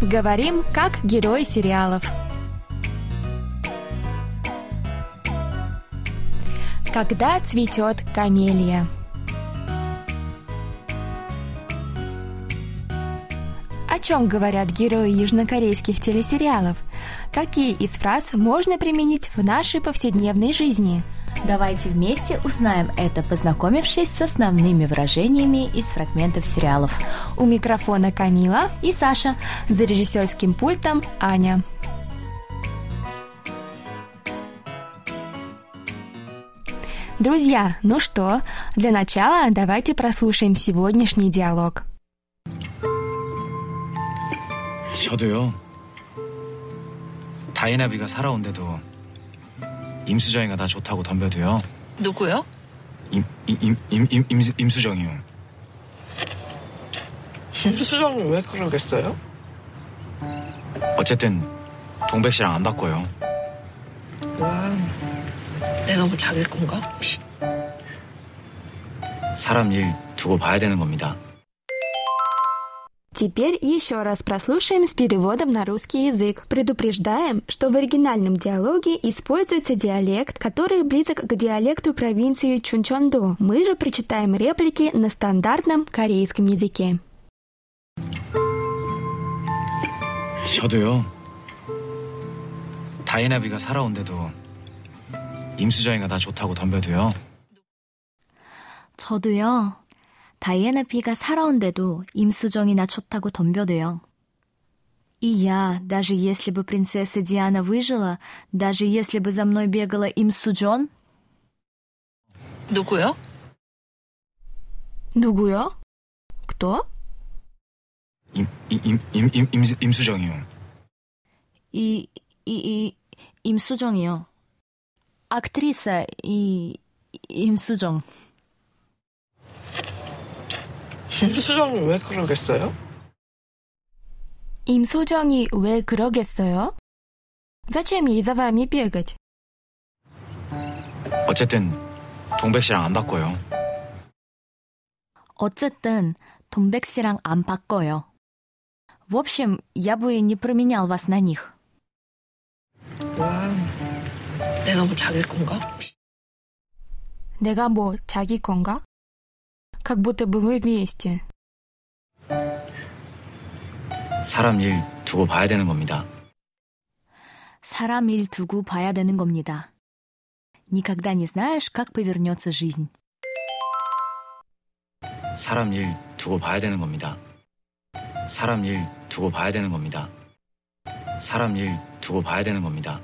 Говорим как герои сериалов. Когда цветет камелия. О чем говорят герои южнокорейских телесериалов? Какие из фраз можно применить в нашей повседневной жизни? Давайте вместе узнаем это, познакомившись с основными выражениями из фрагментов сериалов. У микрофона Камила и Саша. За режиссерским пультом Аня. Друзья, ну что, для начала давайте прослушаем сегодняшний диалог. 저도요. 다이나비가 살아온데도 임수정이가 나 좋다고 덤벼도요. 누구요? 임, 임, 임, 임, 임, 임수정이요. 김수정이 왜 그러겠어요? 어쨌든 동백 씨랑 안 바꿔요. 와, 내가 뭐 자길 건가? 사람 일 두고 봐야 되는 겁니다. Теперь еще раз прослушаем с переводом на русский язык. Предупреждаем, что в оригинальном диалоге используется диалект, который близок к диалекту провинции Чунчондо. Мы же прочитаем реплики на стандартном корейском языке. 저도요. 다이나비가 살아온데도 임수정이가 나 좋다고 덤벼도요. 저도요. 다이애나 피가 살아온데도 임수정이 나 좋다고 덤벼도요. И я, даже если бы принцесса Диана выжила, даже если бы за мной бегала им Суджон... 누구요? 누구요? Кто? 임, 임, 임, 임, 임, 임수정이요. 이, 이, 이, 임수정이요. актриса 이, 임수정. 김수정이 왜 그러겠어요? 임소정이 왜 그러겠어요? Зачем ей за вами бегать? 어쨌든 동백 씨랑 안 바꿔요. 어쨌든 동백 씨랑 안 바꿔요. В общем, я бы не променял вас на них. 와, 내가 뭐 자길 건가? 내가 뭐 자기 건가? Как будто бы вы вместе. 사람 일 두고 봐야 되는 겁니다. 사람 일 두고 봐야 되는 겁니다. Никогда не знаешь, как повернется жизнь. 사람 일 두고 봐야 되는 겁니다. 사람 일 두고 봐야 되는 겁니다. 사람 일 두고 봐야 되는 겁니다.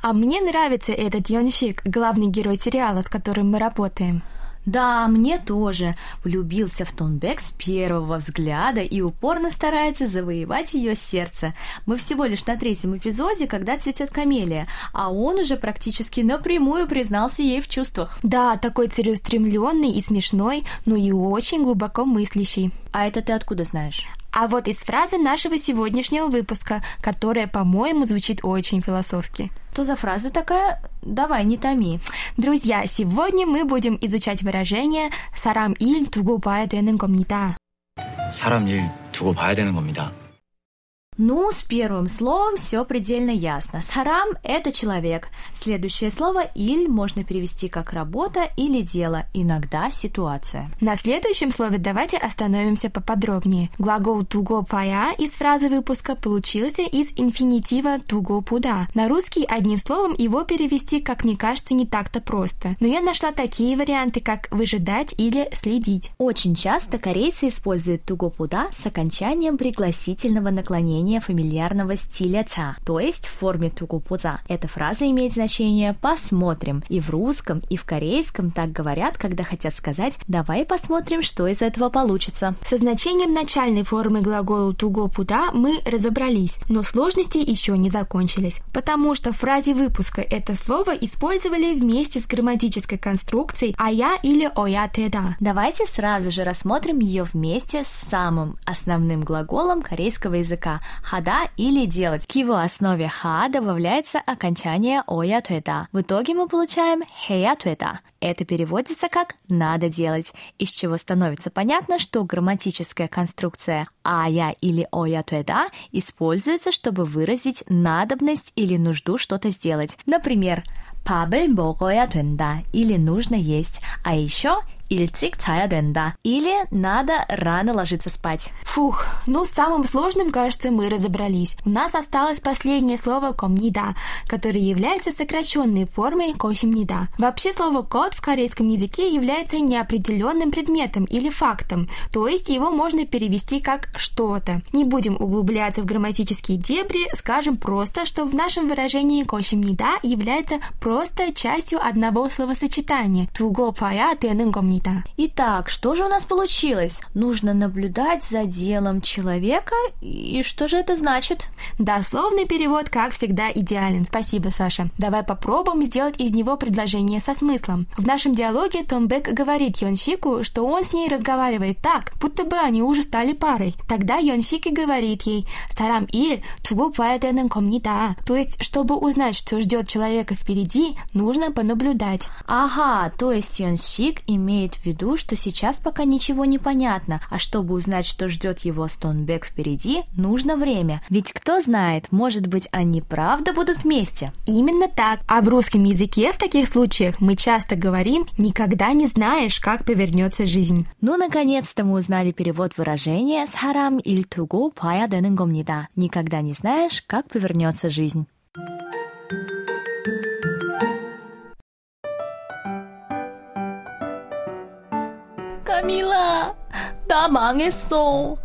А мне нравится этот Йонщик, главный герой сериала, с которым мы работаем. Да, мне тоже. Влюбился в Тонбек с первого взгляда и упорно старается завоевать ее сердце. Мы всего лишь на третьем эпизоде, когда цветет камелия, а он уже практически напрямую признался ей в чувствах. Да, такой целеустремленный и смешной, но и очень глубоко мыслящий. А это ты откуда знаешь? А вот из фразы нашего сегодняшнего выпуска, которая, по-моему, звучит очень философски. Что за фраза такая? Давай, не томи. Друзья, сегодня мы будем изучать выражение «사람 일 두고 봐야 되는 겁니다». 사람 일 두고 봐야 되는 겁니다. Ну, с первым словом все предельно ясно. Сарам – это человек. Следующее слово «иль» можно перевести как «работа» или «дело», иногда «ситуация». На следующем слове давайте остановимся поподробнее. Глагол «туго пая» из фразы выпуска получился из инфинитива «туго пуда». На русский одним словом его перевести, как мне кажется, не так-то просто. Но я нашла такие варианты, как «выжидать» или «следить». Очень часто корейцы используют «туго пуда» с окончанием пригласительного наклонения фамильярного стиля «ца», то есть в форме «тугупуза». Эта фраза имеет значение «посмотрим». И в русском, и в корейском так говорят, когда хотят сказать «давай посмотрим, что из этого получится». Со значением начальной формы глагола «туго-пуда» мы разобрались, но сложности еще не закончились, потому что в фразе выпуска это слово использовали вместе с грамматической конструкцией «а я» или «оя теда». Давайте сразу же рассмотрим ее вместе с самым основным глаголом корейского языка – хада или делать. К его основе ха добавляется окончание оя туэда. В итоге мы получаем хея туэда. Это переводится как «надо делать», из чего становится понятно, что грамматическая конструкция «ая» или «оя туэда» используется, чтобы выразить надобность или нужду что-то сделать. Например, 밥을 먹어야 된다 или нужно есть, а еще 일찍 자야 된다 или надо рано ложиться спать. Фух, ну с самым сложным, кажется, мы разобрались. У нас осталось последнее слово комнида, которое является сокращенной формой кошимнида. Вообще слово кот в корейском языке является неопределенным предметом или фактом, то есть его можно перевести как что-то. Не будем углубляться в грамматические дебри, скажем просто, что в нашем выражении кошимнида является просто частью одного словосочетания. Туго пая 되는 겁니다. клиента. Итак, что же у нас получилось? Нужно наблюдать за делом человека, и что же это значит? Дословный перевод, как всегда, идеален. Спасибо, Саша. Давай попробуем сделать из него предложение со смыслом. В нашем диалоге Том Бек говорит Йонщику, что он с ней разговаривает так, будто бы они уже стали парой. Тогда Йонщики говорит ей «Сарам иль туго паэдэнэн комнита». То есть, чтобы узнать, что ждет человека впереди, нужно понаблюдать. Ага, то есть Йонщик имеет имеет в виду, что сейчас пока ничего не понятно, а чтобы узнать, что ждет его Стоунбек впереди, нужно время. Ведь кто знает, может быть, они правда будут вместе. Именно так. А в русском языке в таких случаях мы часто говорим «никогда не знаешь, как повернется жизнь». Ну, наконец-то мы узнали перевод выражения «сарам иль тугу пая дененгомнида» «никогда не знаешь, как повернется жизнь». Камила, 나 망했어.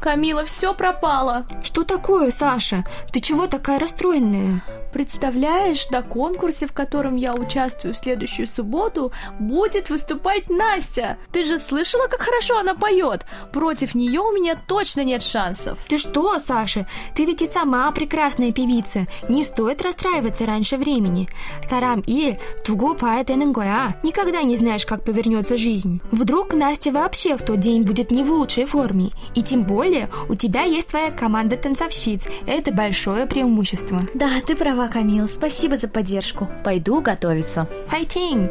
Камила, все пропало. Что такое, Саша? Ты чего такая расстроенная? Представляешь, на конкурсе, в котором я участвую в следующую субботу, будет выступать Настя. Ты же слышала, как хорошо она поет? Против нее у меня точно нет шансов. Ты что, Саша? Ты ведь и сама прекрасная певица. Не стоит расстраиваться раньше времени. Старам и туго поэтенен гоя. Никогда не знаешь, как повернется жизнь. Вдруг Настя вообще в тот день будет не в лучшей форме. И тем более у тебя есть твоя команда танцовщиц. Это большое преимущество. Да, ты права, Камил, спасибо за поддержку. Пойду готовиться. Файтинг!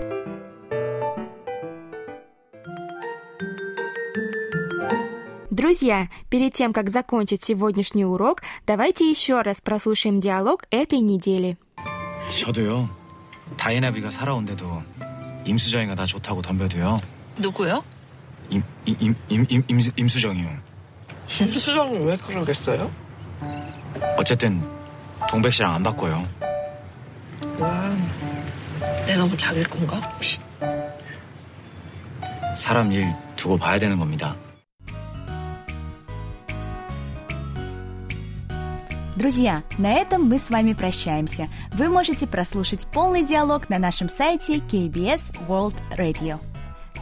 Друзья, перед тем, как закончить сегодняшний урок, давайте еще раз прослушаем диалог этой недели. 저도요. 다이나비가 살아온데도 임수정이가 나 좋다고 덤벼도요. 누구요? 임, 임, 임, 임, 임, 임, 임수정이요. 임수정이 왜 그러겠어요? 어쨌든 동백 씨랑 안 바꿔요. 와, 내가 뭐 자길 건가? 사람 일 두고 봐야 되는 겁니다. Друзья, на этом мы с вами прощаемся. Вы можете прослушать полный диалог на нашем сайте KBS World Radio.